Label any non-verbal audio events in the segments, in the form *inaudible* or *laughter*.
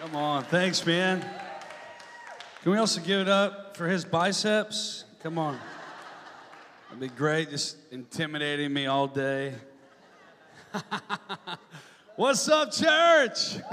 Come on. Thanks, man. Can we also give it up for his biceps? Come on. That'd be great, just intimidating me all day. *laughs* What's up, church? *laughs*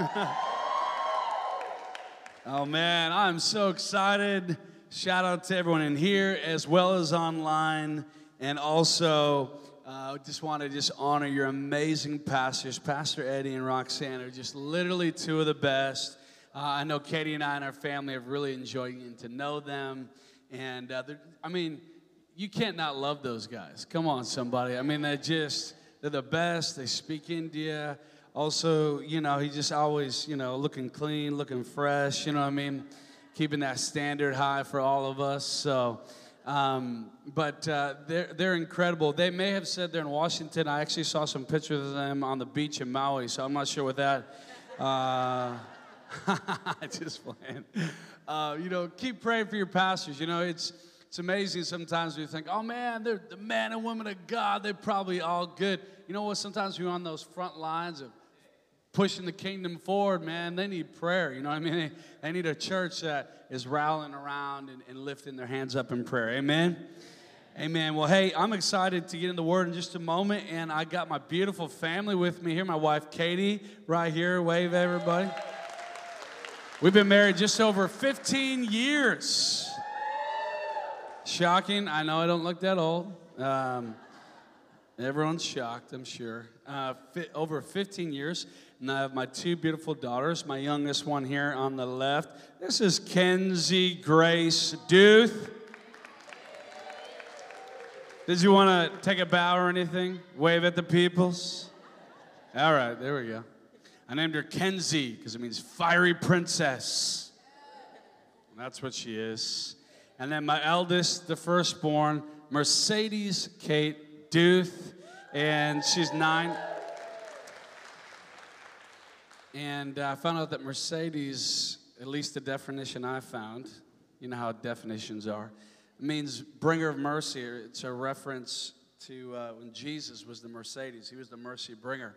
oh, man, I'm so excited. Shout out to everyone in here as well as online. And also, uh, I just want to just honor your amazing pastors, Pastor Eddie and Roxanne are just literally two of the best. Uh, I know Katie and I and our family have really enjoyed getting to know them. And uh, I mean, you can't not love those guys. Come on, somebody. I mean, they're just, they're the best. They speak India. Also, you know, he just always, you know, looking clean, looking fresh, you know what I mean? Keeping that standard high for all of us. So, um, but uh, they're, they're incredible. They may have said they're in Washington. I actually saw some pictures of them on the beach in Maui, so I'm not sure what that. Uh, *laughs* just playing. Uh, you know, keep praying for your pastors. You know, it's it's amazing sometimes we think, oh man, they're the man and woman of God. They're probably all good. You know what? Sometimes we're on those front lines of pushing the kingdom forward, man. They need prayer. You know what I mean? They, *laughs* they need a church that is rallying around and, and lifting their hands up in prayer. Amen. Amen. Well, hey, I'm excited to get in the Word in just a moment, and I got my beautiful family with me here. My wife Katie, right here. Wave, everybody. We've been married just over 15 years. Shocking. I know I don't look that old. Um, everyone's shocked, I'm sure. Uh, fi- over 15 years. And I have my two beautiful daughters. My youngest one here on the left. This is Kenzie Grace Duth. Did you want to take a bow or anything? Wave at the peoples? All right, there we go. I named her Kenzie because it means fiery princess. And That's what she is. And then my eldest, the firstborn, Mercedes Kate Duth, and she's nine. And I found out that Mercedes, at least the definition I found, you know how definitions are, means bringer of mercy. It's a reference to uh, when Jesus was the Mercedes, he was the mercy bringer.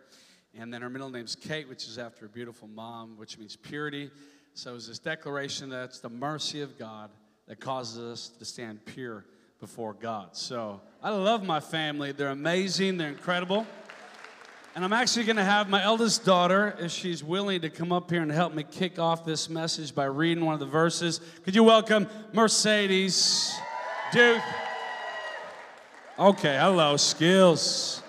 And then her middle name's Kate, which is after a beautiful mom, which means purity. So it's this declaration that it's the mercy of God that causes us to stand pure before God. So I love my family. They're amazing, they're incredible. And I'm actually going to have my eldest daughter, if she's willing to come up here and help me kick off this message by reading one of the verses. Could you welcome Mercedes Duke? Okay, hello, skills.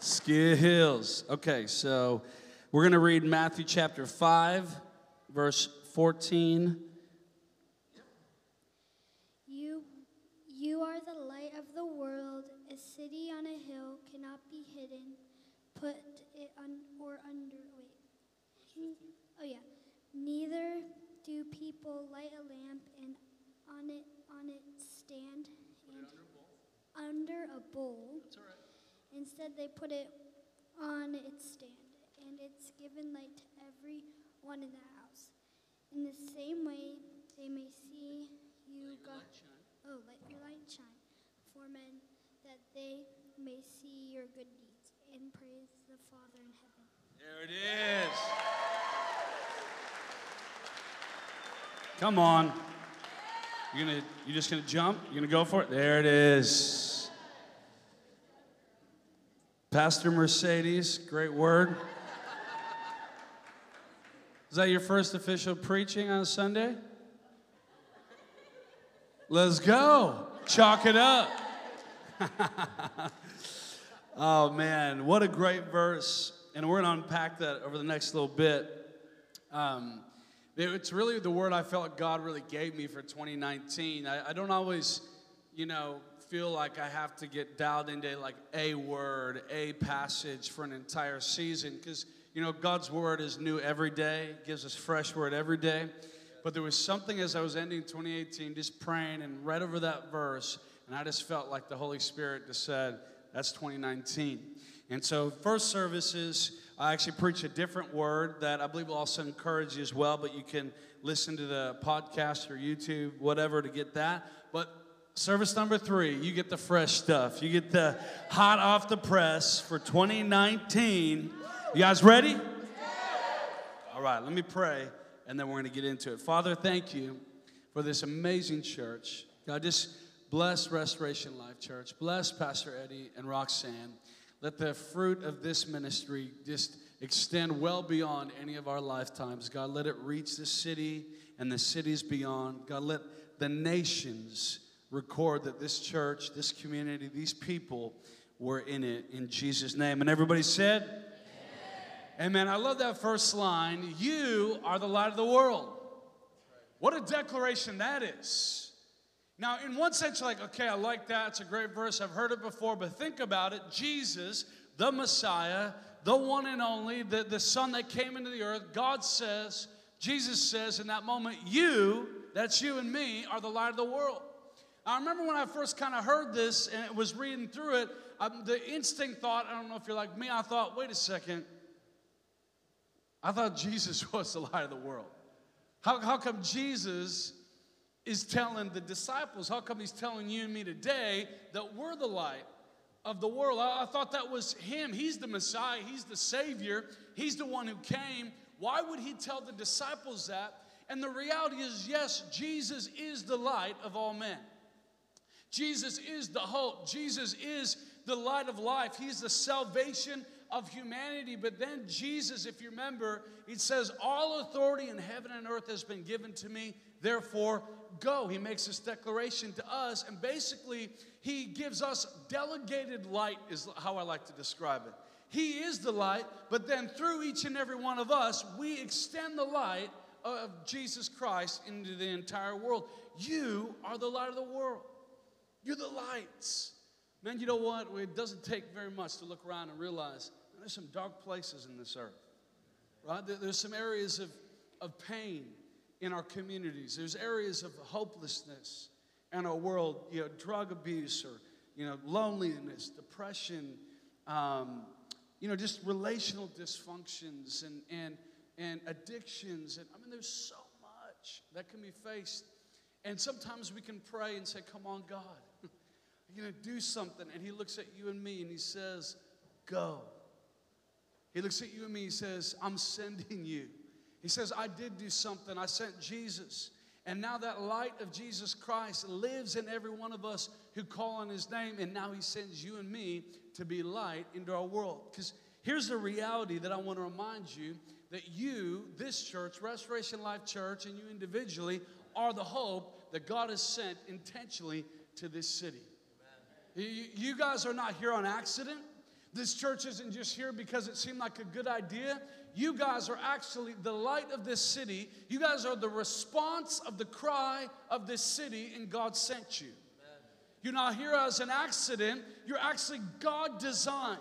Skills. Okay, so we're going to read Matthew chapter 5, verse 14 city on a hill cannot be hidden. Put it on or under. Wait. Oh yeah. Neither do people light a lamp and on it on it stand and under a bowl. That's all right. Instead, they put it on its stand, and it's given light to everyone in the house. In the same way, they may see you. God, oh, let your light shine for men that they may see your good deeds and praise Father in heaven. There it is. Come on. You're gonna you're just gonna jump? You're gonna go for it? There it is. Pastor Mercedes, great word. Is that your first official preaching on Sunday? Let's go. Chalk it up. *laughs* oh, man, what a great verse. And we're going to unpack that over the next little bit. Um, it's really the word I felt God really gave me for 2019. I, I don't always, you know, feel like I have to get dialed into like a word, a passage for an entire season because, you know, God's word is new every day, gives us fresh word every day. But there was something as I was ending 2018, just praying and read over that verse and I just felt like the Holy Spirit just said, that's 2019. And so, first services, I actually preach a different word that I believe will also encourage you as well, but you can listen to the podcast or YouTube, whatever, to get that. But service number three, you get the fresh stuff. You get the hot off the press for 2019. You guys ready? All right, let me pray, and then we're going to get into it. Father, thank you for this amazing church. God, just bless Restoration Life Church. Bless Pastor Eddie and Roxanne. Let the fruit of this ministry just extend well beyond any of our lifetimes. God, let it reach the city and the cities beyond. God, let the nations record that this church, this community, these people were in it in Jesus' name. And everybody said, Amen. Amen. I love that first line. You are the light of the world. What a declaration that is. Now, in one sense, you're like, okay, I like that. It's a great verse. I've heard it before. But think about it Jesus, the Messiah, the one and only, the, the Son that came into the earth, God says, Jesus says in that moment, you, that's you and me, are the light of the world. I remember when I first kind of heard this and it was reading through it, um, the instinct thought, I don't know if you're like me, I thought, wait a second. I thought Jesus *laughs* was the light of the world. How, how come Jesus is telling the disciples, how come he's telling you and me today that we're the light of the world? I, I thought that was him. He's the Messiah, he's the Savior, he's the one who came. Why would he tell the disciples that? And the reality is, yes, Jesus is the light of all men. Jesus is the hope. Jesus is the light of life. He's the salvation of humanity. But then Jesus, if you remember, it says, All authority in heaven and earth has been given to me. Therefore, go. He makes this declaration to us. And basically, he gives us delegated light, is how I like to describe it. He is the light, but then through each and every one of us, we extend the light of Jesus Christ into the entire world. You are the light of the world. You're the lights. Man, you know what? It doesn't take very much to look around and realize there's some dark places in this earth, right? There's some areas of, of pain in our communities. There's areas of hopelessness in our world, you know, drug abuse or, you know, loneliness, depression, um, you know, just relational dysfunctions and, and, and addictions. And I mean, there's so much that can be faced. And sometimes we can pray and say, Come on, God. You're going to do something. And he looks at you and me and he says, Go. He looks at you and me, he says, I'm sending you. He says, I did do something. I sent Jesus. And now that light of Jesus Christ lives in every one of us who call on his name. And now he sends you and me to be light into our world. Because here's the reality that I want to remind you that you, this church, Restoration Life Church, and you individually are the hope that God has sent intentionally to this city. You guys are not here on accident. This church isn't just here because it seemed like a good idea. You guys are actually the light of this city. You guys are the response of the cry of this city, and God sent you. You're not here as an accident, you're actually God designed.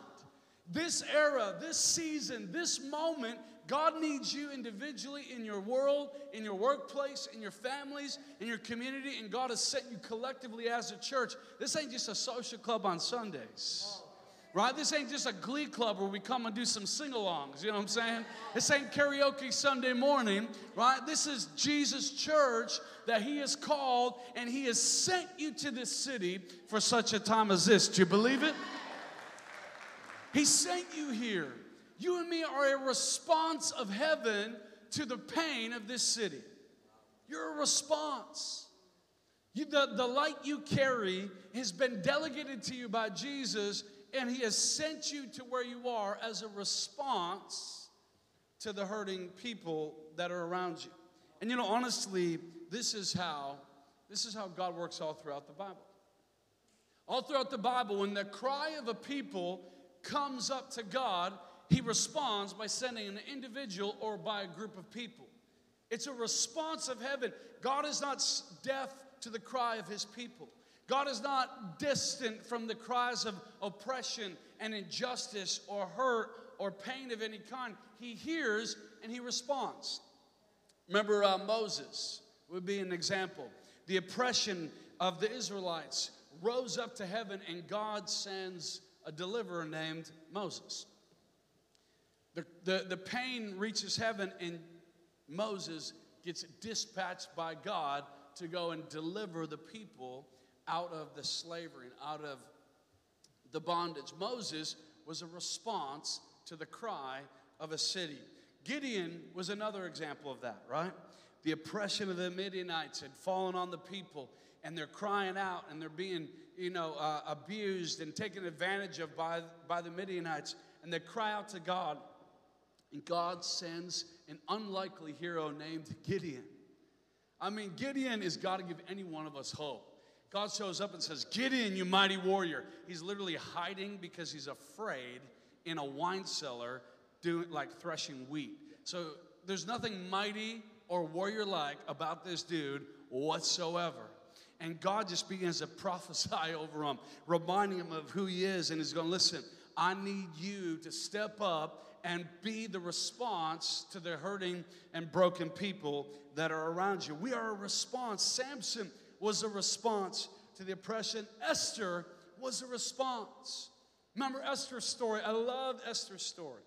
This era, this season, this moment God needs you individually in your world, in your workplace, in your families, in your community, and God has set you collectively as a church. This ain't just a social club on Sundays. Right? This ain't just a glee club where we come and do some sing alongs. You know what I'm saying? This ain't karaoke Sunday morning. Right? This is Jesus' church that He has called and He has sent you to this city for such a time as this. Do you believe it? He sent you here. You and me are a response of heaven to the pain of this city. You're a response. You, the, the light you carry has been delegated to you by Jesus, and He has sent you to where you are as a response to the hurting people that are around you. And you know, honestly, this is how this is how God works all throughout the Bible. All throughout the Bible, when the cry of a people comes up to God, he responds by sending an individual or by a group of people. It's a response of heaven. God is not deaf to the cry of his people. God is not distant from the cries of oppression and injustice or hurt or pain of any kind. He hears and he responds. Remember uh, Moses would be an example. The oppression of the Israelites rose up to heaven, and God sends a deliverer named Moses. The, the, the pain reaches heaven, and Moses gets dispatched by God to go and deliver the people out of the slavery and out of the bondage. Moses was a response to the cry of a city. Gideon was another example of that, right? The oppression of the Midianites had fallen on the people, and they're crying out and they're being, you know, uh, abused and taken advantage of by, by the Midianites. And they cry out to God, and God sends an unlikely hero named Gideon. I mean, Gideon is God to give any one of us hope. God shows up and says, Gideon, you mighty warrior. He's literally hiding because he's afraid in a wine cellar doing like threshing wheat. So there's nothing mighty or warrior like about this dude whatsoever. And God just begins to *laughs* prophesy over him, reminding him of who he is. And he's going, listen, I need you to step up and be the response to the hurting and broken people that are around you. We are a response. Samson was a response to the oppression, Esther was a response. Remember Esther's story? I love Esther's story.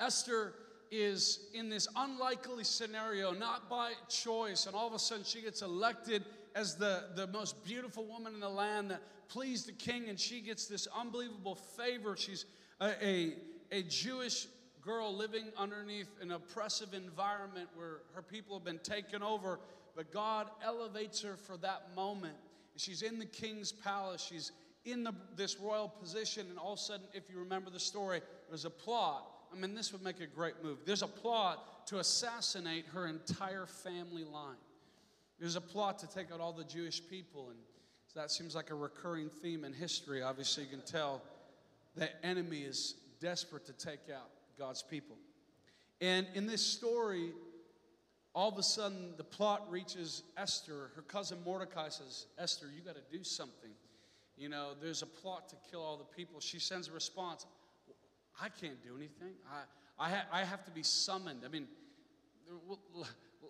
Esther is in this unlikely scenario, not by choice, and all of a sudden she gets elected as the, the most beautiful woman in the land that pleased the king, and she gets this unbelievable favor. She's a, a, a Jewish girl living underneath an oppressive environment where her people have been taken over, but God elevates her for that moment. She's in the king's palace. She's in the, this royal position, and all of a sudden, if you remember the story, there's a plot. I mean, this would make a great move. There's a plot to assassinate her entire family line. There's a plot to take out all the Jewish people, and so that seems like a recurring theme in history. Obviously, you can tell the enemy is desperate to take out God's people. And in this story, all of a sudden the plot reaches Esther. Her cousin Mordecai says, Esther, you got to do something. You know, there's a plot to kill all the people. She sends a response I can't do anything. I, I, ha- I have to be summoned. I mean,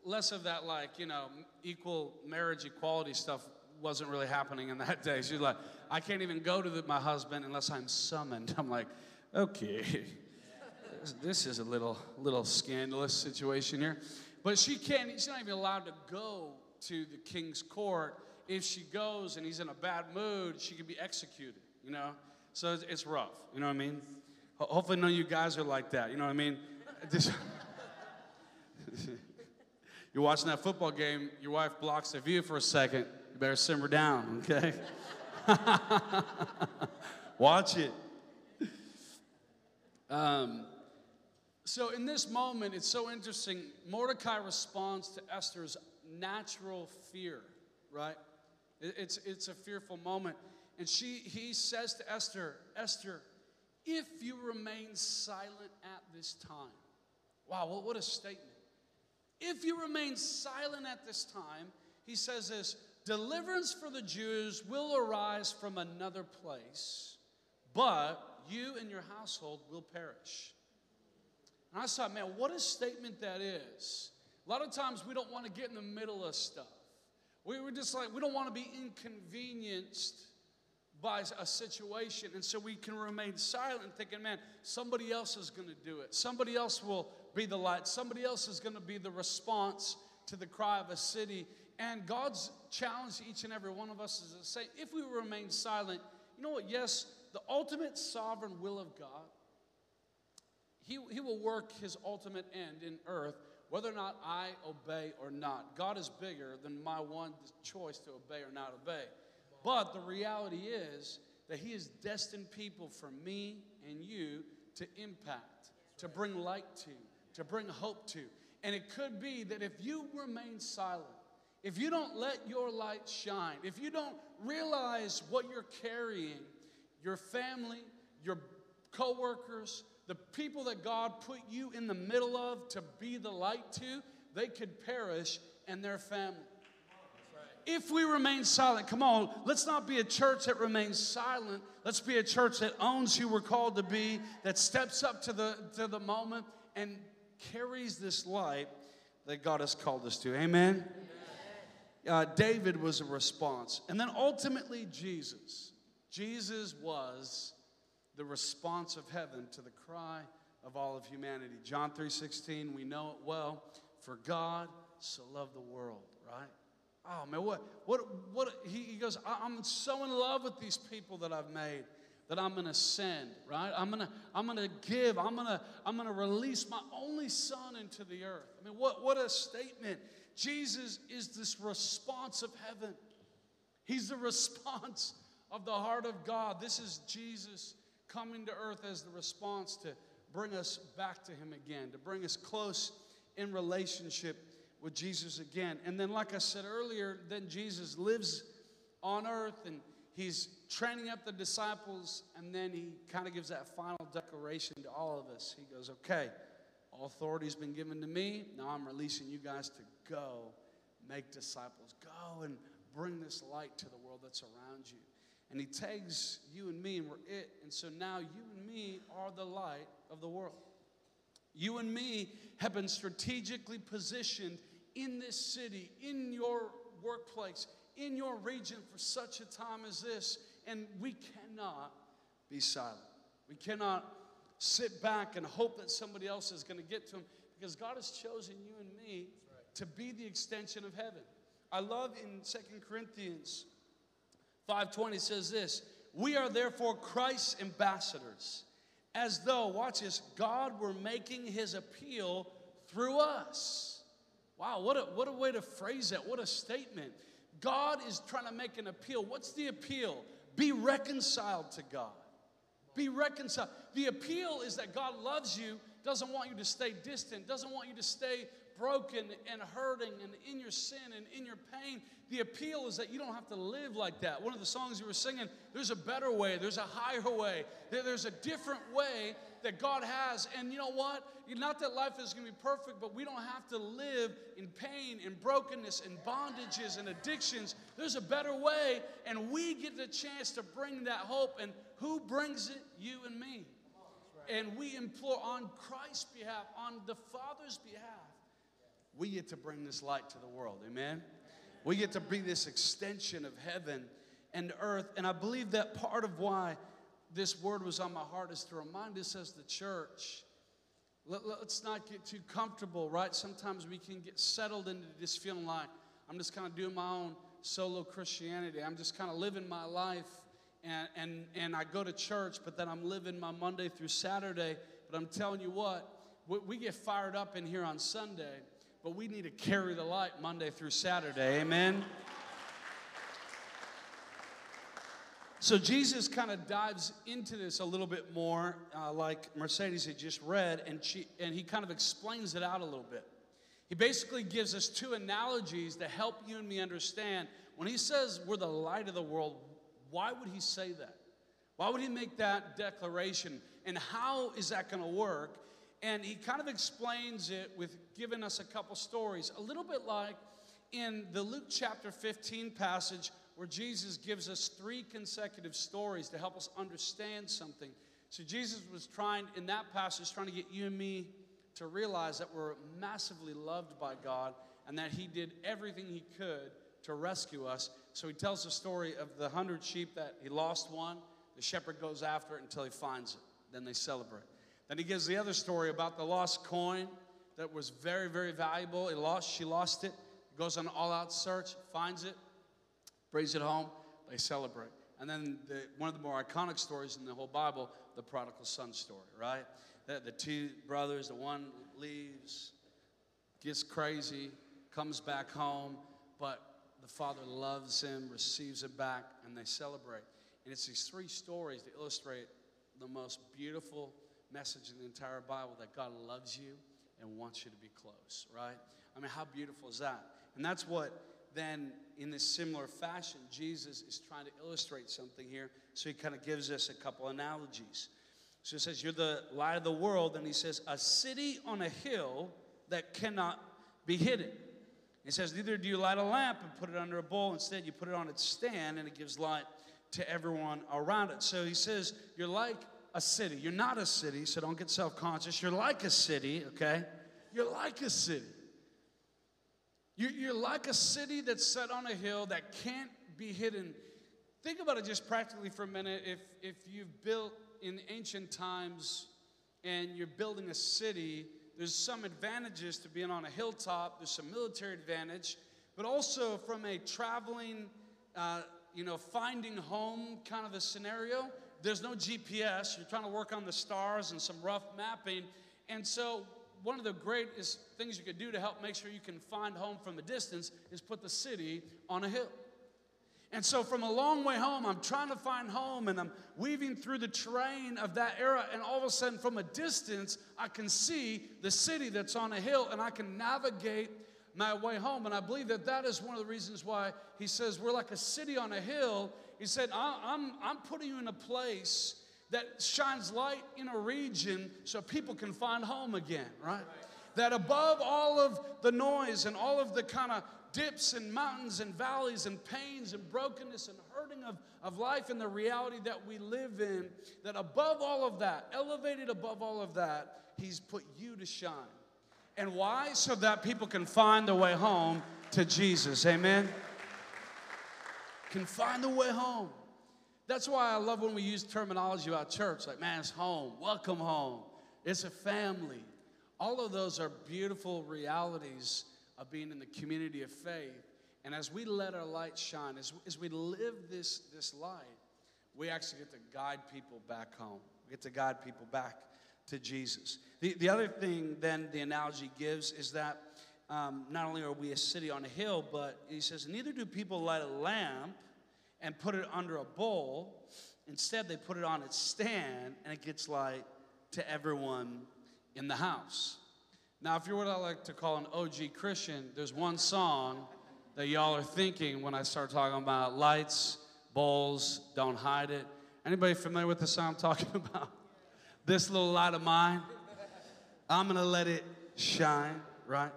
less of that, like, you know, equal marriage equality stuff wasn't really happening in that day. She's like, I can't even go to the, my husband unless I'm summoned. I'm like, okay, *laughs* this is a little, little scandalous situation here. But she can't, she's not even allowed to go to the king's court. If she goes and he's in a bad mood, she could be executed, you know? So it's, it's rough, you know what I mean? Hopefully, none of you guys are like that, you know what I mean? *laughs* *laughs* You're watching that football game, your wife blocks the view for a second, you better simmer down, okay? *laughs* Watch it. Um, so, in this moment, it's so interesting. Mordecai responds to Esther's natural fear, right? It's, it's a fearful moment. And she, he says to Esther, Esther, if you remain silent at this time. Wow, well, what a statement. If you remain silent at this time, he says this deliverance for the Jews will arise from another place, but you and your household will perish. And I thought, man, what a statement that is. A lot of times we don't want to get in the middle of stuff. We were just like, we don't want to be inconvenienced by a situation. And so we can remain silent, thinking, man, somebody else is going to do it. Somebody else will be the light. Somebody else is going to be the response to the cry of a city. And God's challenge to each and every one of us is to say, if we remain silent, you know what? Yes, the ultimate sovereign will of God he, he will work his ultimate end in earth, whether or not I obey or not. God is bigger than my one choice to obey or not obey. But the reality is that he has destined people for me and you to impact, to bring light to, to bring hope to. And it could be that if you remain silent, if you don't let your light shine, if you don't realize what you're carrying, your family, your coworkers, the people that God put you in the middle of to be the light to, they could perish and their family. If we remain silent, come on, let's not be a church that remains silent. Let's be a church that owns who we're called to be, that steps up to the, to the moment and carries this light that God has called us to. Amen? Uh, David was a response. And then ultimately, Jesus. Jesus was the response of heaven to the cry of all of humanity. John 3:16, we know it well. For God so loved the world, right? Oh man, what what what he, he goes, I'm so in love with these people that I've made. that I'm to send, right? I'm to I'm to give. I'm to I'm to release my only son into the earth. I mean, what what a statement. Jesus is this response of heaven. He's the *laughs* response of the heart of God. This is Jesus coming to earth as the response to bring us back to him again, to bring us close in relationship with Jesus again. And then like I said earlier, then Jesus lives on earth and he's training up the disciples, and then he kind of gives that final declaration to all of us. He goes, Okay, all authority has been given to me. Now I'm releasing you guys to go make disciples. Go and bring this light to the world that's around you. And he tags you and me, and we're it. And so now you and me are the light of the world. You and me have been strategically positioned in this city, in your workplace, in your region for such a time as this, and we cannot be silent. We cannot sit back and hope that somebody else is going to get to him because God has chosen you and me to be the extension of heaven. I love in Second Corinthians 5:20 says this, "We are therefore Christ's ambassadors, as though, watch this, God were making his appeal through us." Wow, what a, what a way to phrase that. What a statement. God is trying to make an appeal. What's the appeal? Be reconciled to God. Be reconciled. The appeal is that God loves you, doesn't want you to stay distant, doesn't want you to stay broken and hurting and in your sin and in your pain. The appeal is that you don't have to live like that. One of the songs you were singing, there's a better way, there's a higher way, there's a different way that God has. And you know what? Not that life is going to be perfect, but we don't have to live in pain and brokenness and bondages and addictions. There's a better way, and we get the chance to bring that hope. And who brings it? You and me. And we implore on Christ's behalf, on the Father's behalf, we get to bring this light to the world. Amen? We get to be this extension of heaven and earth. And I believe that part of why this word was on my heart is to remind us as the church let, us not get too comfortable, right? Sometimes we can get settled into just feeling like I'm just kind of doing my own solo Christianity. I'm just kind of living my life and, and, and I go to church, but then I'm living my Monday through Saturday. But I'm telling you what, we, we get fired up in here on Sunday but we need to carry the light Monday through Saturday. Amen. So Jesus kind of dives into this a little bit more, uh, like Mercedes had just read, and, she, and he kind of explains it out a little bit. He basically gives us two analogies to help you and me understand. When he says we're the light of the world, why would he say that? Why would he make that declaration? And how is that going to work? And he kind of explains it with giving us a couple stories, a little bit like in the Luke chapter 15 passage where Jesus gives us three consecutive stories to help us understand something. So Jesus was trying, in that passage, trying to get you and me to realize that we're massively loved by God and that He did everything He could to rescue us. So He tells the story of the hundred sheep that He lost one. The shepherd goes after it until He finds it. Then they celebrate. Then he gives the other story about the lost coin that was very, very valuable. He lost, she lost it, goes on an all-out search, finds it, brings it home, they celebrate. And then the, one of the more iconic stories in the whole Bible, the prodigal son story, right? The, the two brothers, the one leaves, gets crazy, comes back home, but the father loves him, receives him back, and they celebrate. And it's these three stories that illustrate the most beautiful message in the entire Bible that God loves you and wants you to be close, right? I mean, how beautiful is that? And that's what then, in this similar fashion, Jesus is trying to illustrate something here. So he kind of gives us a couple analogies. So he says, You're the light of the world. And he says, A city on a hill that cannot be hidden. He says, Neither do you light a lamp and put it under a bowl. Instead, you put it on its stand and it gives light to everyone around it. So he says, You're like a city. You're not a city, so don't get self conscious. You're like a city, okay? You're like a city. You're, you're like a city that's set on a hill that can't be hidden. Think about it just practically for a minute. If, if you've built in ancient times and you're building a city, there's some advantages to being on a hilltop, there's some military advantage, but also from a traveling, uh, you know, finding home kind of a scenario, there's no GPS. You're trying to work on the stars and some rough mapping. And so, one of the greatest things you could do to help make sure you can find home from a distance is put the city on a hill. And so, from a long way home, I'm trying to find home and I'm weaving through the terrain of that era. And all of a sudden, from a distance, I can see the city that's on a hill and I can navigate my way home. And I believe that that is one of the reasons why he says we're like a city on a hill. He said, I'm, I'm putting you in a place that shines light in a region so people can find home again, right? That above all of the noise and all of the kind of dips and mountains and valleys and pains and brokenness and hurting of, of life and the reality that we live in, that above all of that, elevated above all of that, He's put you to shine. And why? So that people can find their way home to Jesus. Amen? Can find the way home. That's why I love when we use terminology about church, like, man, it's home, welcome home, it's a family. All of those are beautiful realities of being in the community of faith. And as we let our light shine, as, as we live this, this light, we actually get to guide people back home. We get to guide people back to Jesus. The, the other thing, then, the analogy gives is that um, not only are we a city on a hill, but he says, neither do people light a lamp and put it under a bowl. Instead, they put it on its stand and it gets light to everyone in the house. Now, if you're what I like to call an OG Christian, there's one song that y'all are thinking when I start talking about lights, bowls, don't hide it. Anybody familiar with the song I'm talking *laughs* about? This little light of mine, I'm gonna let it shine, right?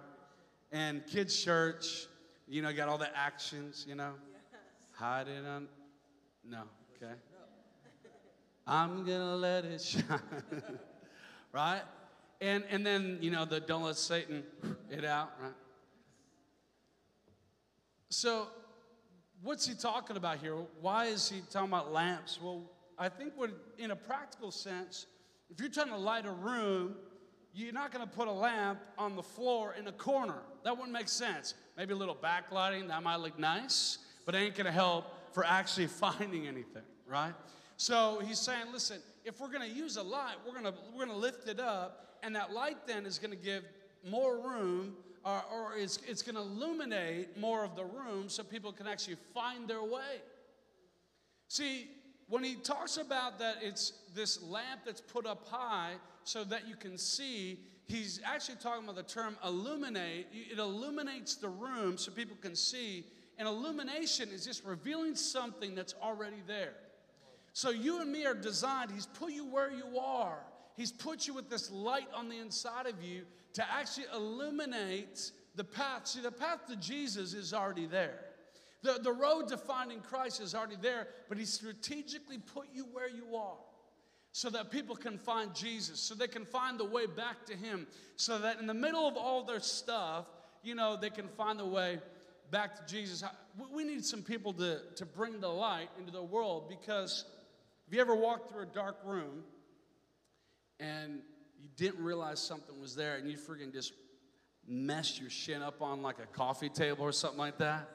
And kids' church, you know, got all the actions, you know. Hide it on, no, okay. I'm gonna let it *laughs* shine, right? And, and then, you know, the don't let Satan *laughs* it out, right? So, what's he talking about here? Why is he talking about lamps? Well, I think what, in a practical sense, if you're trying to light a room, you're not going to put a lamp on the floor in a corner. That wouldn't make sense. Maybe a little backlighting, that might look nice, but it ain't going to help for actually *laughs* finding anything, right? So he's saying, listen, if we're going to use a light, we're going to we're going to lift it up and that light then is going to give more room or, or it's, it's going to illuminate more of the room so people can actually find their way. See, when he talks about that it's this lamp that's put up high so that you can see, he's actually talking about the term illuminate. It illuminates the room so people can see. And illumination is just revealing something that's already there. So you and me are designed, he's put you where you are. He's put you with this light on the inside of you to actually illuminate the path. See, the path to Jesus is already there. The, the road to finding Christ is already there, but He strategically put you where you are so that people can find Jesus, so they can find the way back to Him, so that in the middle of all their stuff, you know, they can find the way back to Jesus. We need some people to, to bring the light into the world because if you ever walked through a dark room, and you didn't realize something was there and you freaking just messed your shin up on like a coffee table or something like that.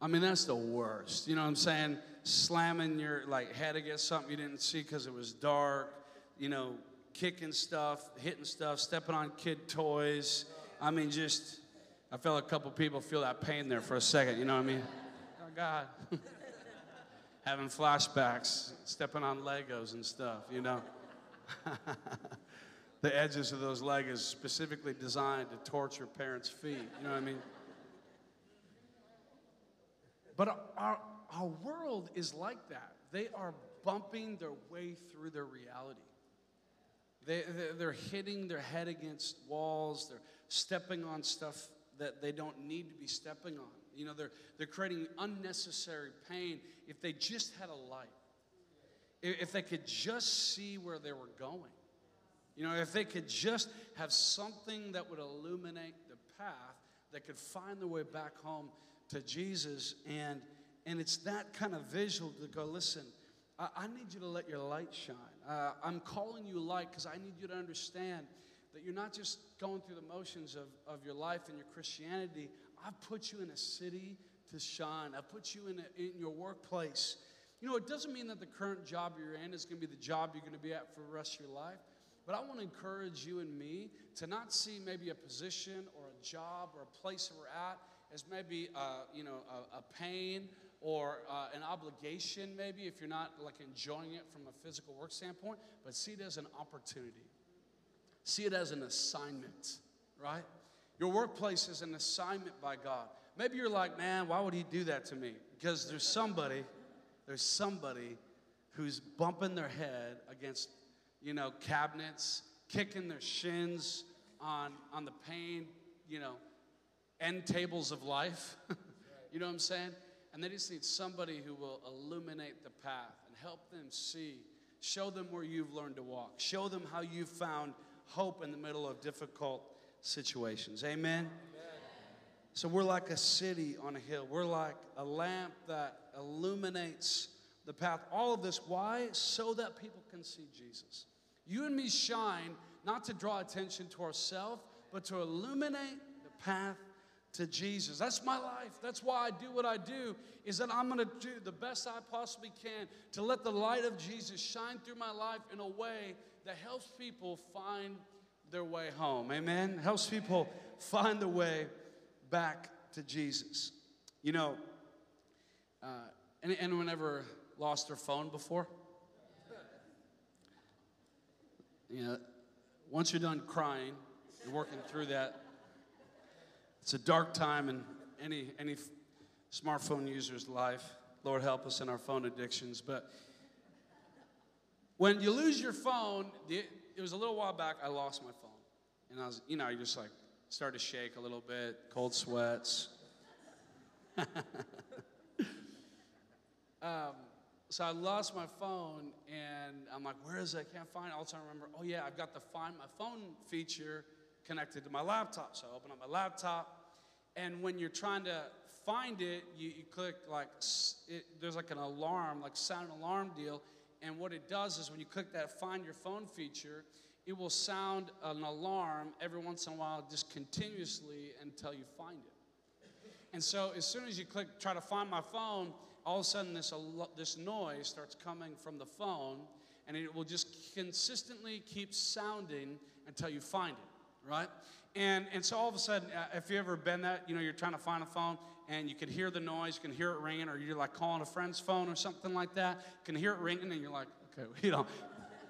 I mean, that's the worst. You know what I'm saying? Slamming your like head against something you didn't see because it was dark, you know, kicking stuff, hitting stuff, stepping on kid toys. I mean, just, I felt a couple people feel that pain there for a second, you know what I mean? *laughs* Oh, God. *laughs* Having flashbacks, stepping on Legos and stuff, you know? *laughs* the edges of those Legos specifically designed to torture parents' feet. You know what I mean? But our, our world is like that. They are bumping their way through their reality. They, they're hitting their head against walls. They're stepping on stuff that they don't need to be stepping on. You know, they're, they're creating unnecessary pain if they just had a light if they could just see where they were going. You know, if they could just have something that would illuminate the path that could find their way back home to Jesus. And, and it's that kind of visual to go, listen, I, I need you to let your light shine. Uh, I'm calling you light because I need you to understand that you're not just going through the motions of, of your life and your Christianity. I've put you in a city to shine, I've put you in, a, in your workplace You know, it doesn't mean that the current job you're in is going to be the job you're going to be at for the rest of your life. But I want to encourage you and me to not see maybe a position or job or a place that we're at as maybe uh, you know a, a pain or uh, an obligation maybe if you're not like enjoying it from a physical work standpoint, but see it as an opportunity. See it as an assignment, right? Your workplace is an assignment by God. Maybe you're like, man, why would he do that to me? Because there's somebody, there's somebody who's bumping their head against, you know, cabinets, kicking their shins on, on the pain, you know, end tables of life. *laughs* you know what I'm saying? And they just need somebody who will illuminate the path and help them see, show them where you've learned to walk, show them how you've found hope in the middle of difficult situations. Amen? Amen? So we're like a city on a hill. We're like a lamp that illuminates the path. All of this, why? So that people can see Jesus. You and me shine not to draw attention to ourselves, but to illuminate the path to Jesus. That's my life. That's why I do what I do is that I'm going to do the best I possibly can to let the light of Jesus shine through my life in a way that helps people find their way home. Amen. Helps people find the way back to Jesus. You know, uh, anyone ever lost their phone before? You know, once you're done crying, you're working through that it's a dark time in any, any smartphone user's life. Lord, help us in our phone addictions. But when you lose your phone, it was a little while back, I lost my phone. And I was, you know, you just like start to shake a little bit, cold sweats. *laughs* um, so I lost my phone, and I'm like, where is it? I can't find it. All of a sudden, I remember, oh yeah, I've got the Find My Phone feature connected to my laptop. So I open up my laptop, and when you're trying to find it, you, you click like, it, there's like an alarm, like sound alarm deal. And what it does is when you click that find your phone feature, it will sound an alarm every once in a while, just continuously until you find it. And so as soon as you click try to find my phone, all of a sudden this, this noise starts coming from the phone, and it will just consistently keep sounding until you find it right? And, and so all of a sudden, uh, if you've ever been that, you know, you're trying to find a phone and you can hear the noise, you can hear it ringing, or you're like calling a friend's phone or something like that, you can hear it ringing and you're like, okay, *laughs* you know,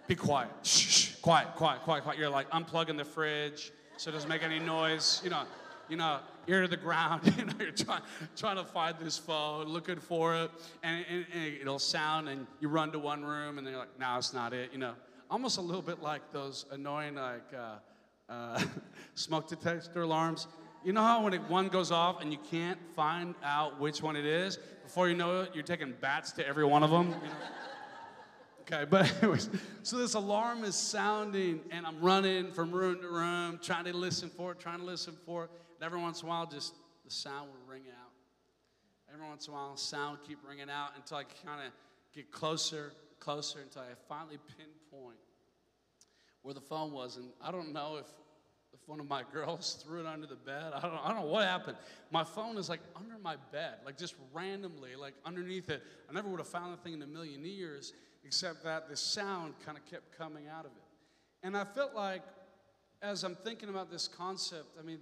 be quiet, shh, shh, quiet, quiet, quiet, quiet. You're like unplugging the fridge so it doesn't make any noise, you know, you know, ear to the ground, *laughs* you know, you're trying, trying to find this phone, looking for it, and, and, and it'll sound and you run to one room and then you're like, no, it's not it, you know. Almost a little bit like those annoying, like, uh, uh, *laughs* smoke detector alarms. You know how when it, one goes off and you can't find out which one it is? Before you know it, you're taking bats to every one of them? You *laughs* know? Okay, but *laughs* anyways, so this alarm is sounding, and I'm running from room to room, trying to listen for it, trying to listen for it. And every once in a while, just the sound will ring out. Every once in a while, sound keep ringing out until I kind of get closer, closer, until I finally pinpoint where the phone was. And I don't know if, if one of my *laughs* girls threw it under the bed. I don't, I don't know what happened. My phone is like under my bed, like just randomly, like underneath it. I never would have found the thing in a million years, except that the sound kind of kept coming out of it. And I felt like, as I'm thinking about this concept, I mean,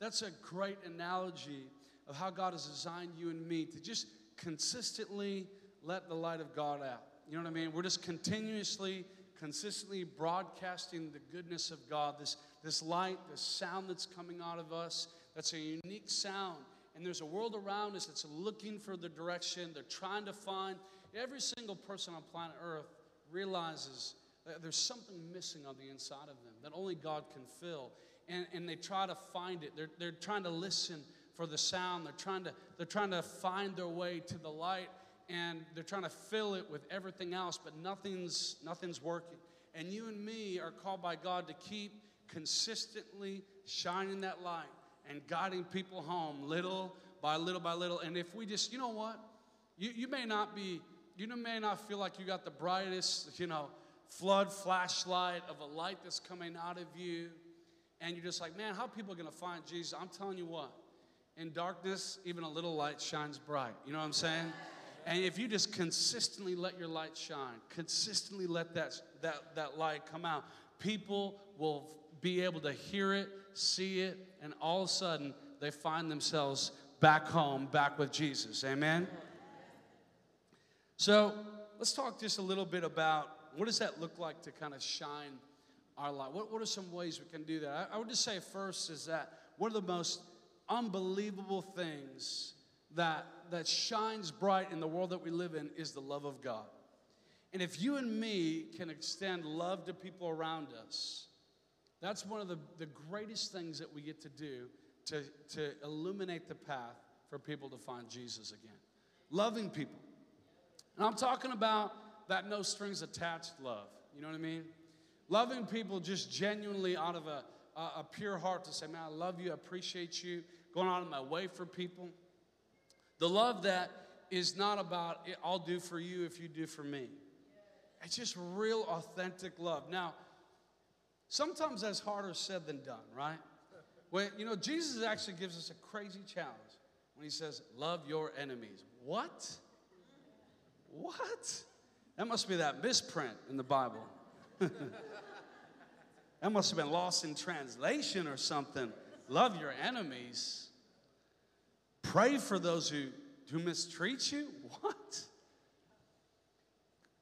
that's a great analogy of how God has designed you and me to just consistently let the light of God out. You know what I mean? We're just continuously consistently broadcasting the goodness of God, this, this light, this sound that's coming out of us, that's a unique sound. And there's a world around us that's looking for the direction, they're trying to find. Every single person on planet Earth realizes that there's something missing on the inside of them that only God can fill. And, and they try to find it. They're, they're trying to listen for the sound. They're trying to, they're trying to find their way to the light and they're trying to fill it with everything else, but nothing's, nothing's working. And you and me are called by God to keep consistently shining that light and guiding people home little by little by little. And if we just, you know what? You, you may not be, you may not feel like you got the brightest, you know, flood flashlight of a light that's coming out of you. And you're just like, man, how people going to find Jesus? I'm telling you what, in darkness, even a little light shines bright. You know what I'm saying? And if you just consistently let your light shine, consistently let that, that, that light come out, people will be able to hear it, see it, and all of a sudden they find themselves back home, back with Jesus. Amen? So let's talk just a little bit about what does that look like to kind of shine our light? What, what are some ways we can do that? I, I would just say first is that one of the most unbelievable things that, that shines bright in the world that we live in is the love of God. And if you and me can extend love to people around us, that's one of the, the greatest things that we get to do to, to illuminate the path for people to find Jesus again. Loving people. And I'm talking about that no strings attached love. You know what I mean? Loving people just genuinely out of a, a, a pure heart to say, man, I love you, I appreciate you, going out of my way for people. The love that is not about, I'll do for you if you do for me. It's just real, authentic love. Now, sometimes that's harder said than done, right? When, you know, Jesus actually gives us a crazy challenge when he says, Love your enemies. What? What? That must be that misprint in the Bible. *laughs* that must have been lost in translation or something. Love your enemies. Pray for those who, who mistreat you. *laughs* What?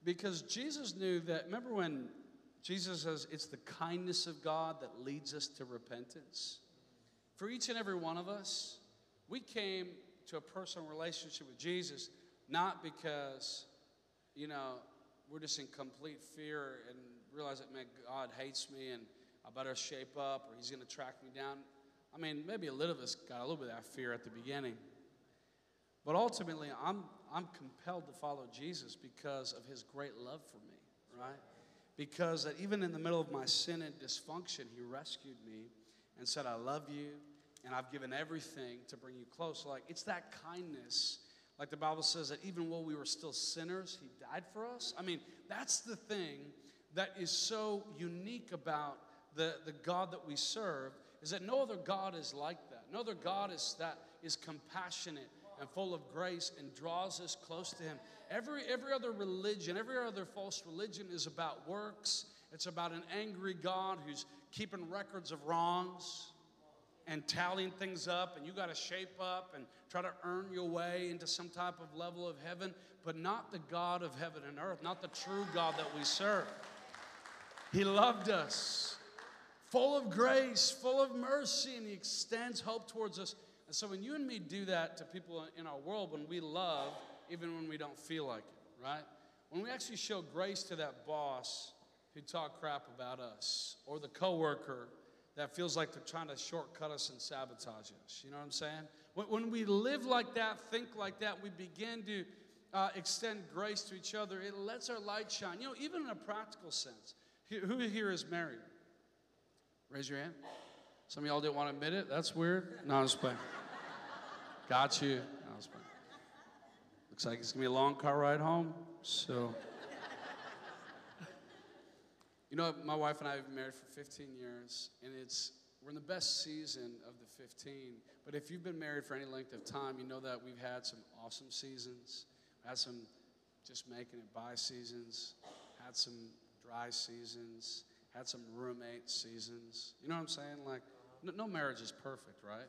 Because Jesus knew that, remember when Jesus says it's the kindness of God that leads us to repentance? For each and every one of us, we came to a personal relationship with Jesus not because, you know, we're just in complete fear and realize that, man, God hates me and I better shape up or he's going to track me down. I mean, maybe a little of us got a little bit of that fear at the beginning. But ultimately, I'm, I'm compelled to follow Jesus because of his great love for me, right? Because that even in the middle of my sin and dysfunction, he rescued me and said, I love you and I've given everything to bring you close. Like, it's that kindness. Like the Bible says that even while we were still sinners, he died for us. I mean, that's the thing that is so unique about the, the God that we serve is that no other God is like that. No other God is that is compassionate and full of grace and draws us close to him. Every every other religion, every other false religion is about works. It's about an angry God who's keeping records of wrongs and tallying things up, and you got to shape up and try to earn your way into some type of level of heaven, but not the God of heaven and earth, not the true God that we serve. He loved us, full of grace, full of mercy, and He extends hope towards us. And so when you and me do that to people in our world, when we love, even when we don't feel like it, right? When we actually show grace to that boss who talked crap about us, or the coworker that feels like they're trying to shortcut us and sabotage us. You know what I'm saying? When, when we live like that, think like that, we begin to uh, extend grace to each other. It lets our light shine. You know, even in a practical sense. Who here is married? Raise your hand. Some of y'all didn't want to admit it. That's weird. No, I'm just playing. Got you. No, I'm just playing. Looks like it's gonna be a long car ride home. So, you know, my wife and I have been married for 15 years, and it's we're in the best season of the 15. But if you've been married for any length of time, you know that we've had some awesome seasons, had some just making it by seasons, had some dry seasons, had some roommate seasons. You know what I'm saying? Like, no, no marriage is perfect, right?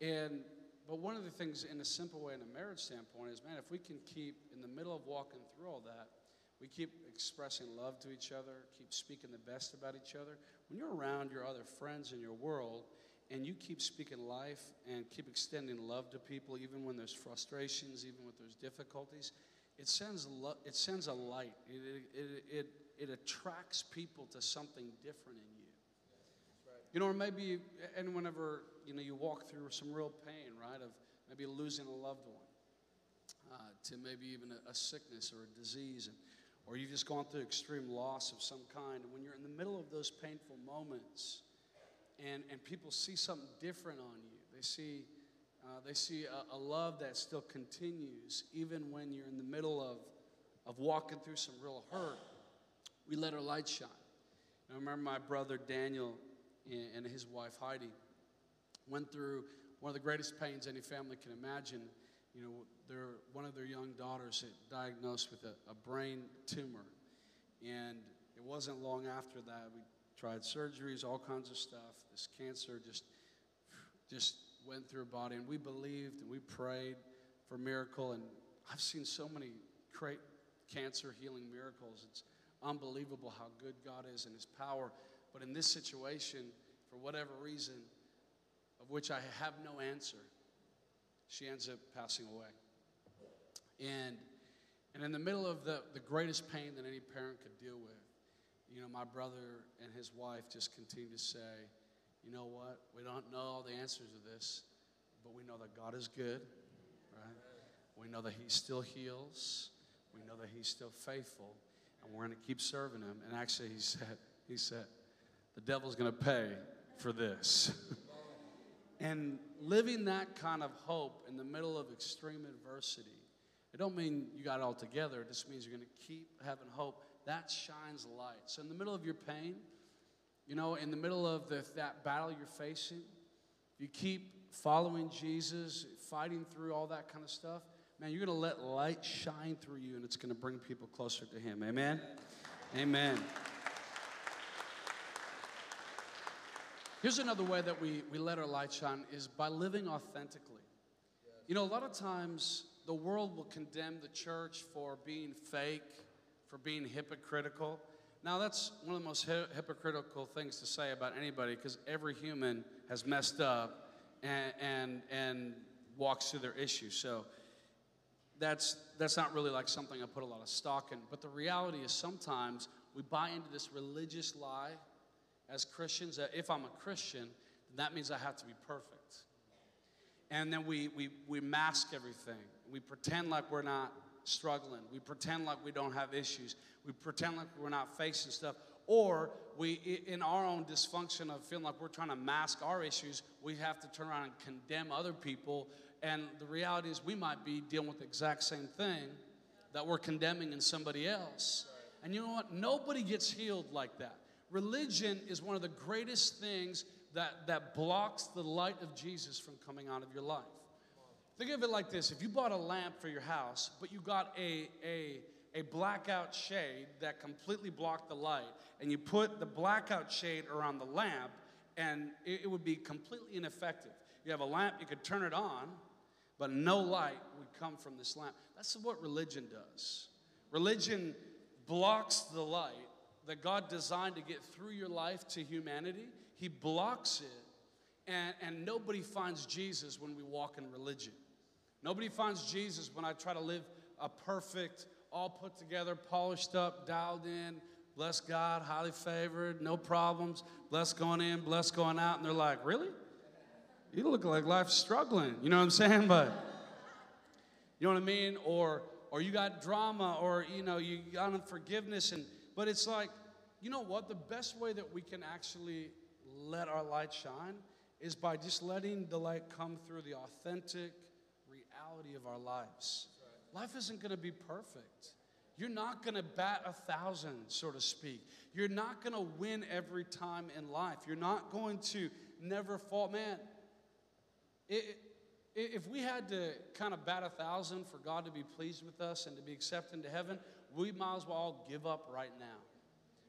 And but one of the things, in a simple way, in a marriage standpoint, is man, if we can keep in the middle of walking through all that, we keep expressing love to each other, keep speaking the best about each other. When you're around your other friends in your world, and you keep speaking life and keep extending love to people, even when there's frustrations, even when there's difficulties, it sends, lo- it sends a light. It, it, it, it attracts people to something different in you. You know, or maybe, and whenever, you know, you walk through some real pain, right, of maybe losing a loved one, uh, to maybe even a, a, sickness or a disease, and, or you've just gone through extreme loss of some kind, and when you're in the middle of those painful moments, and, and people see something different on you, they see, uh, they see a, a love that still continues, even when you're in the middle of, of walking through some real hurt, we let our light shine. I remember my brother Daniel and his wife Heidi went through one of the greatest pains any family can imagine. you know, their, one of their young daughters had diagnosed with a, a brain tumor. And it wasn't long after that, we tried surgeries, all kinds of stuff. This cancer just, just went through her body. And we believed and we prayed for miracle. And I've seen so many great cancer healing miracles. It's unbelievable how good God is and His power. But in this situation, for whatever reason, of which I have no answer, she ends up passing away. And, and in the middle of the, the greatest pain that any parent could deal with, you know, my brother and his wife just continue to say, you know what? We don't know all the answers to this, but we know that God is good, right? We know that He still heals. We know that He's still faithful, and we're going to keep serving Him. And actually, He said, He said, the devil's going to pay for this. *laughs* and living that kind of hope in the middle of extreme adversity, it don't mean you got it all together. It just means you're going to keep having hope. That shines light. So in the middle of your pain, you know, in the middle of the, that battle you're facing, you keep following Jesus, fighting through all that kind of stuff, man, you're going to let light shine through you and it's going to bring people closer to Him. Amen? Amen. Here's another way that we, we let our light shine is by living authentically. You know, a lot of times the world will condemn the church for being fake, for being hypocritical. Now, that's one of the most hi- hypocritical things to say about anybody because every human has messed up and, and, and walks through their issues. So that's, that's not really like something I put a lot of stock in. But the reality is sometimes we buy into this religious lie as Christians that if I'm a Christian, that means I have to be perfect. And then we, we, we mask everything. We pretend like we're not struggling. We pretend like we don't have issues. We pretend like we're not facing stuff. Or we, in our own dysfunction of feeling like we're trying to mask our issues, we have to turn around and condemn other people. And the reality is, we might be dealing with the exact same thing that we're condemning in somebody else. And you know what? Nobody gets healed like that. Religion is one of the greatest things that, that blocks the light of Jesus from coming out of your life. Think of it like this if you bought a lamp for your house, but you got a, a, a blackout shade that completely blocked the light, and you put the blackout shade around the lamp, and it, it would be completely ineffective. You have a lamp, you could turn it on, but no light would come from this lamp. That's what religion does. Religion blocks the light that God designed to get through your life to humanity, He blocks it. And, and nobody finds Jesus when we walk in religion. Nobody finds Jesus when I try to live a perfect, all put together, polished up, dialed in, bless God, highly favored, no problems, blessed going in, blessed going out. And they're like, really? You look like life's struggling. You know what I'm saying? *laughs* But you know what I mean? Or or you got drama, or you know, you got unforgiveness, and but it's like, you know what? The best way that we can actually let our light shine is by just letting the light come through the authentic reality of our lives. Life isn't going to be perfect. You're not going to bat a thousand, so to speak. You're not going to win every time in life. You're not going to never fall. Man, if we had to kind of bat a thousand for God to be pleased with us and to be accepted into heaven, we might as well give up right now.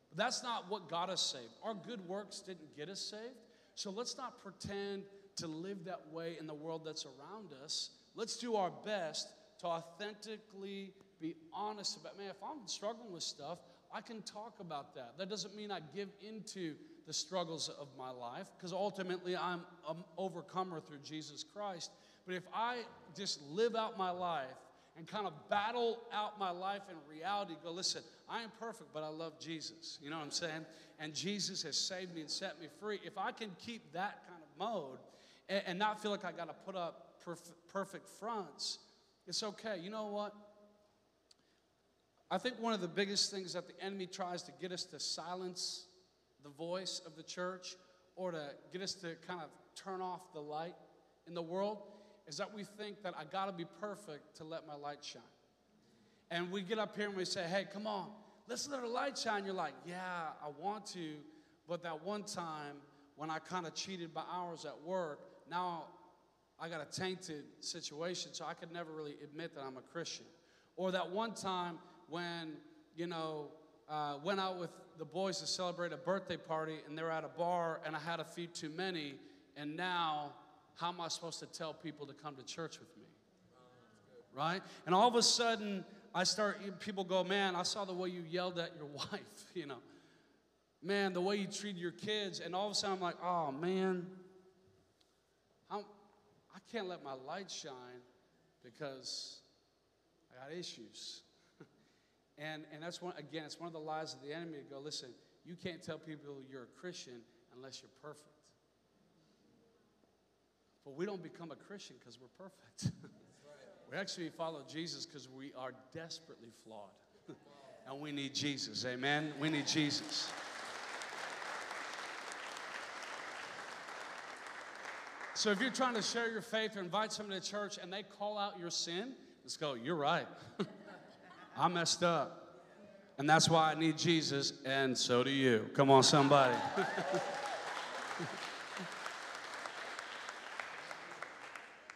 But that's not what got us saved. Our good works didn't get us saved. So let's not pretend to live that way in the world that's around us. Let's do our best to authentically be honest about, man, if I'm struggling with stuff, I can talk about that. That doesn't mean I give into the struggles of my life, because ultimately I'm an overcomer through Jesus Christ. But if I just live out my life and kind of battle out my life in reality, go, listen, I am perfect, but I love Jesus. You know what I'm saying? And Jesus has saved me and set me free. If I can keep that kind of mode and, and not feel like I got to put up perf- perfect fronts, it's okay. You know what? I think one of the biggest things that the enemy tries to get us to silence the voice of the church or to get us to kind of turn off the light in the world is that we think that I got to be perfect to let my light shine. And we get up here and we say, hey, come on, let's let our light shine. You're like, yeah, I want to, but that one time when I kind of cheated by hours at work, now I got a tainted situation, so I could never really admit that I'm a Christian. Or that one time when, you know, uh, went out with the boys to celebrate a birthday party and they're at a bar and I had a few too many, and now how am I supposed to tell people to come to church with me? Right? And all of a sudden, I start, people go, man, I saw the way you yelled at your *laughs* wife, *laughs* you know. Man, the way you treat your kids. And all of a sudden, I'm like, oh, man, I'm, I can't let my light shine because I got issues. And, and that's one, again, it's one of the lies of the enemy to go, listen, you can't tell people you're a Christian unless you're perfect. But we don't become a Christian because we're perfect. *laughs* we actually follow Jesus because we are desperately flawed. *laughs* and we need Jesus. Amen? We need Jesus. So if you're trying to share your faith or invite someone to church and they call out your sin, let's go, you're right. *laughs* I messed up. And that's why I need Jesus, and so do you. Come on, somebody. *laughs*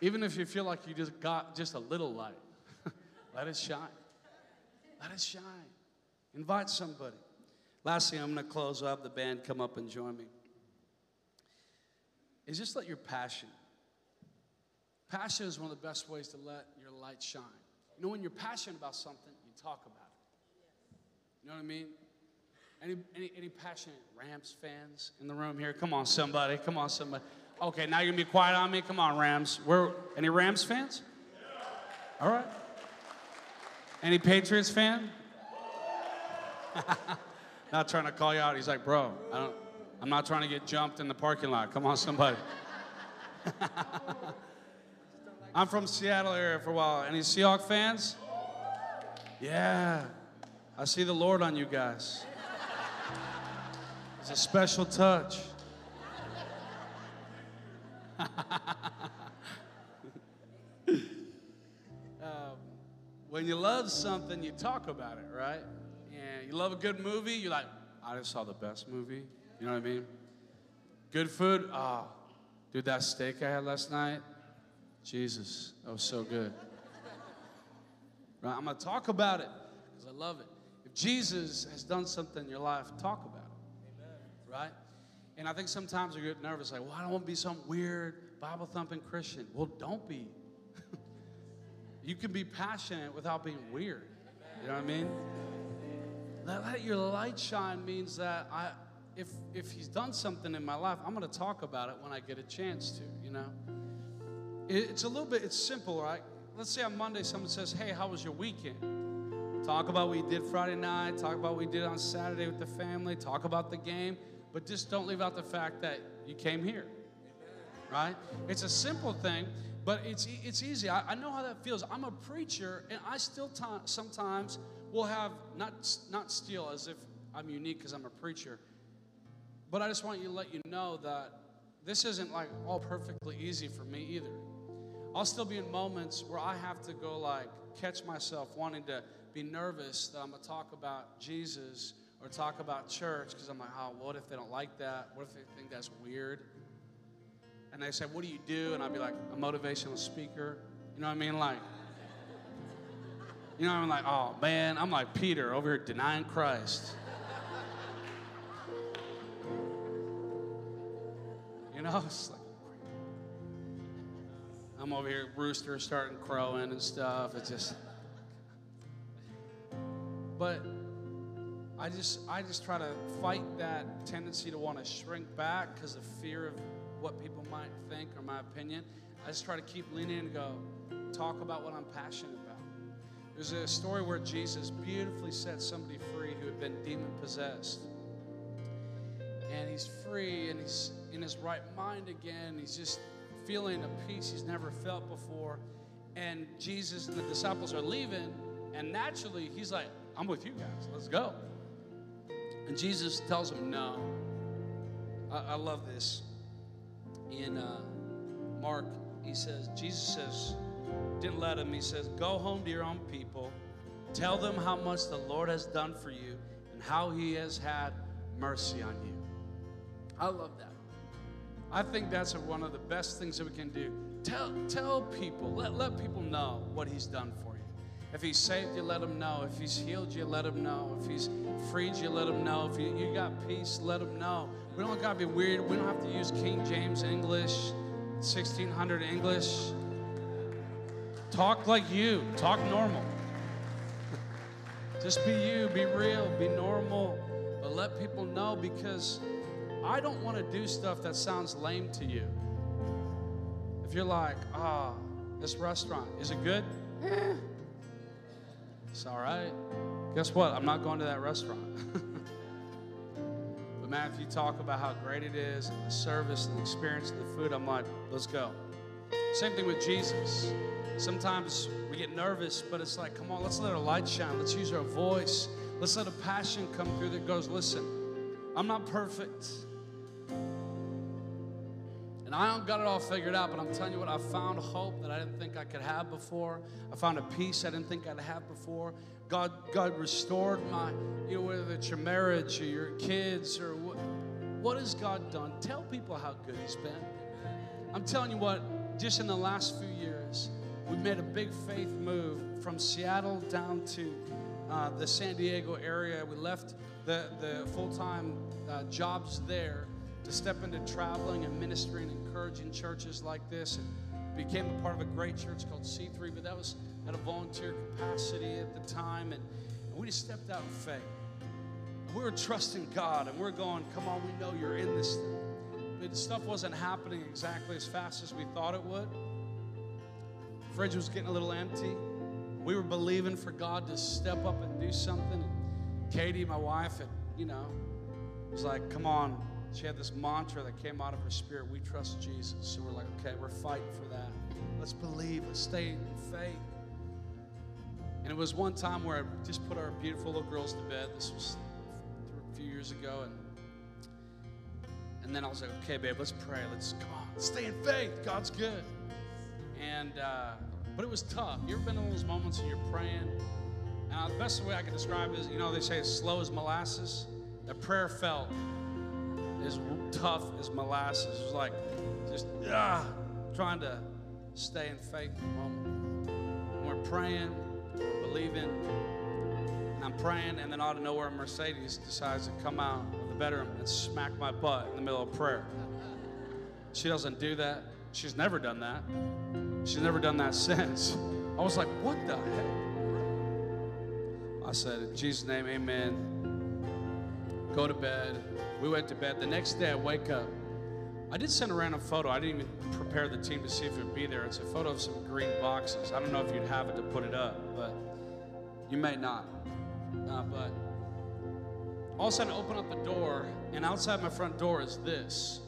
Even if you feel like you just got just a little light, *laughs* let it shine. Let it shine. Invite somebody. Lastly, I'm going to close up. The band come up and join me. Is just let your passion. Passion is one of the best ways to let your light shine. You know, when you're passionate about something, talk about it. You know what I mean? Any, any, any passionate Rams fans in the room here? Come on, somebody. Come on, somebody. Okay, now you're gonna be quiet on me. Come on, Rams. We're any Rams fans? All right. Any Patriots fan? *laughs* not trying to call you out. He's like, bro, I don't. I'm not trying to get jumped in the parking lot. Come on, somebody. *laughs* I'm from Seattle area for a while. Any Seahawk fans? Yeah. I see the Lord on you guys. *laughs* It's a special touch. *laughs* um, when you love something, you talk about it, right? And you love a good movie, you're like, I just saw the best movie. You know what I mean? Good food, ah, oh, dude, that steak I had last night, Jesus, that was so good. Right? I'm gonna talk about it because I love it. If Jesus has done something in your life, talk about it. Amen. Right? And I think sometimes we get nervous, like, well, I don't want to be some weird Bible thumping Christian. Well, don't be. *laughs* you can be passionate without being weird. You know what I mean? Let, let your light shine means that I, if if He's done something in my life, I'm going to talk about it when I get a chance to. You know, it, it's a little bit. It's simple, right? Let's say on Monday someone says, "Hey, how was your weekend?" Talk about what we did Friday night. Talk about what we did on Saturday with the family. Talk about the game but just don't leave out the fact that you came here. Right? It's a simple thing, but it's, it's easy. I, I know how that feels. I'm a preacher, and I still t- sometimes will have, not, not steal as if I'm unique because I'm a preacher, but I just want you to let you know that this isn't like all perfectly easy for me either. I'll still be in moments where I have to go like catch myself wanting to be nervous that I'm gonna talk about Jesus or talk about church because I'm like, oh, what if they don't like that? What if they think that's weird? And they say, what do you do? And I'll be like, a motivational speaker. You know what I mean? Like, you know, I'm like, oh man, I'm like Peter over here denying Christ. *laughs* You know, it's like, I'm over here, rooster starting crowing and stuff. It's just, but I just I just try to fight that tendency to want to shrink back because of fear of what people might think or my opinion. I just try to keep leaning and go talk about what I'm passionate about. There's a story where Jesus beautifully set somebody free who had been demon possessed. And he's free and he's in his right mind again. He's just feeling a peace he's never felt before. And Jesus and the disciples are leaving, and naturally he's like, I'm with you guys, let's go. And Jesus tells him no. I, I love this. In uh, Mark, he says, Jesus says, didn't let him. He says, Go home to your own people. Tell them how much the Lord has done for you and how he has had mercy on you. I love that. I think that's one of the best things that we can do. Tell, tell people, let, let people know what He's done for you. If He's saved you, let them know. If He's healed you, let them know. If He's freed you, let them know. If you, you got peace, let them know. We don't got to be weird. We don't have to use King James English, 1600 English. Talk like you, talk normal. Just be you, be real, be normal, but let people know because I don't want to do stuff that sounds lame to you. If you're like, ah, oh, this restaurant, is it good? *laughs* It's all right. Guess what? I'm not going to that restaurant. *laughs* but man, if you talk about how great it is and the service and the experience and the food, I'm like, let's go. Same thing with Jesus. Sometimes we get nervous, but it's like, come on, let's let our light shine. Let's use our voice. Let's let a passion come through that goes, listen, I'm not perfect. And I don't got it all figured out, but I'm telling you what, I found hope that I didn't think I could have before. I found a peace I didn't think I'd have before. God, God restored my, you know, whether it's your marriage or your kids or what, what has God done? Tell people how good He's been. I'm telling you what, just in the last few years, we made a big faith move from Seattle down to uh, the San Diego area. We left the, the full time uh, jobs there to step into traveling and ministering, and encouraging churches like this, and became a part of a great church called C3. But that was at a volunteer capacity at the time, and, and we just stepped out in faith. And we were trusting God, and we we're going, "Come on, we know you're in this thing." But stuff wasn't happening exactly as fast as we thought it would The fridge was getting a little empty. We were believing for God to step up and do something. And Katie, my wife, had, you know, was like, come on. She had this mantra that came out of her spirit we trust Jesus. So we're like, okay, we're fighting for that. Let's believe, let's stay in faith. And it was one time where I just put our beautiful little girls to bed. This was a few years ago. And, and then I was like, okay, babe, let's pray. Let's come on, stay in faith. God's good. And, uh, but it was tough. You ever been in those moments when you're praying? Uh, the best way I can describe it is, you know, they say it's slow as molasses. That prayer felt as tough as molasses. It was like just ah, trying to stay in faith in the moment. And we're praying, we're believing, and I'm praying, and then out of nowhere, Mercedes decides to come out of the bedroom and smack my butt in the middle of prayer. She doesn't do that. She's never done that. She's never done that *laughs* since. I was like, what the heck? I said, in Jesus' name, amen. Go to bed. We went to bed. The next day, I wake up. I did send a random photo. I didn't even prepare the team to see if it would be there. It's a photo of some green boxes. I don't know if you'd have it to put it up, but you may not. Uh, but all of a sudden, I open up the door, and outside my front door is this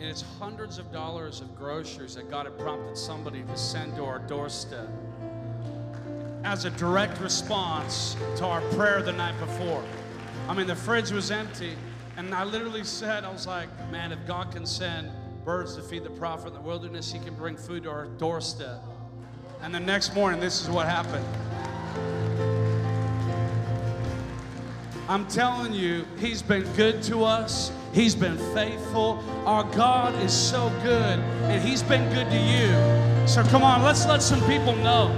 and it's hundreds of dollars of groceries that God had prompted somebody to send to our doorstep as a direct response to our prayer the night before. I mean, the fridge was empty, and I literally said, I was like, man, if God can send birds to feed the prophet in the wilderness, he can bring food to our doorstep. And the next morning, this is what happened. I'm telling you, he's been good to us. He's been faithful. Our God is so good, and He's been good to you. So come on, let's let some people know.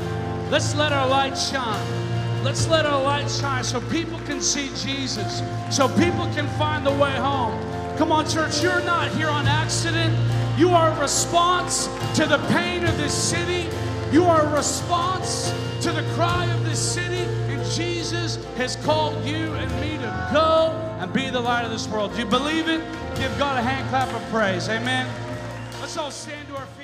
Let's let our light shine. Let's let our light shine so people can see Jesus, so people can find the way home. Come on, church, you're not here on accident. You are a response to the pain of this city. You are a response to the cry of this city. And Jesus has called you and me to go and be the light of this world. Do you believe it? Give God a hand clap of praise. Amen. Let's all stand to our feet.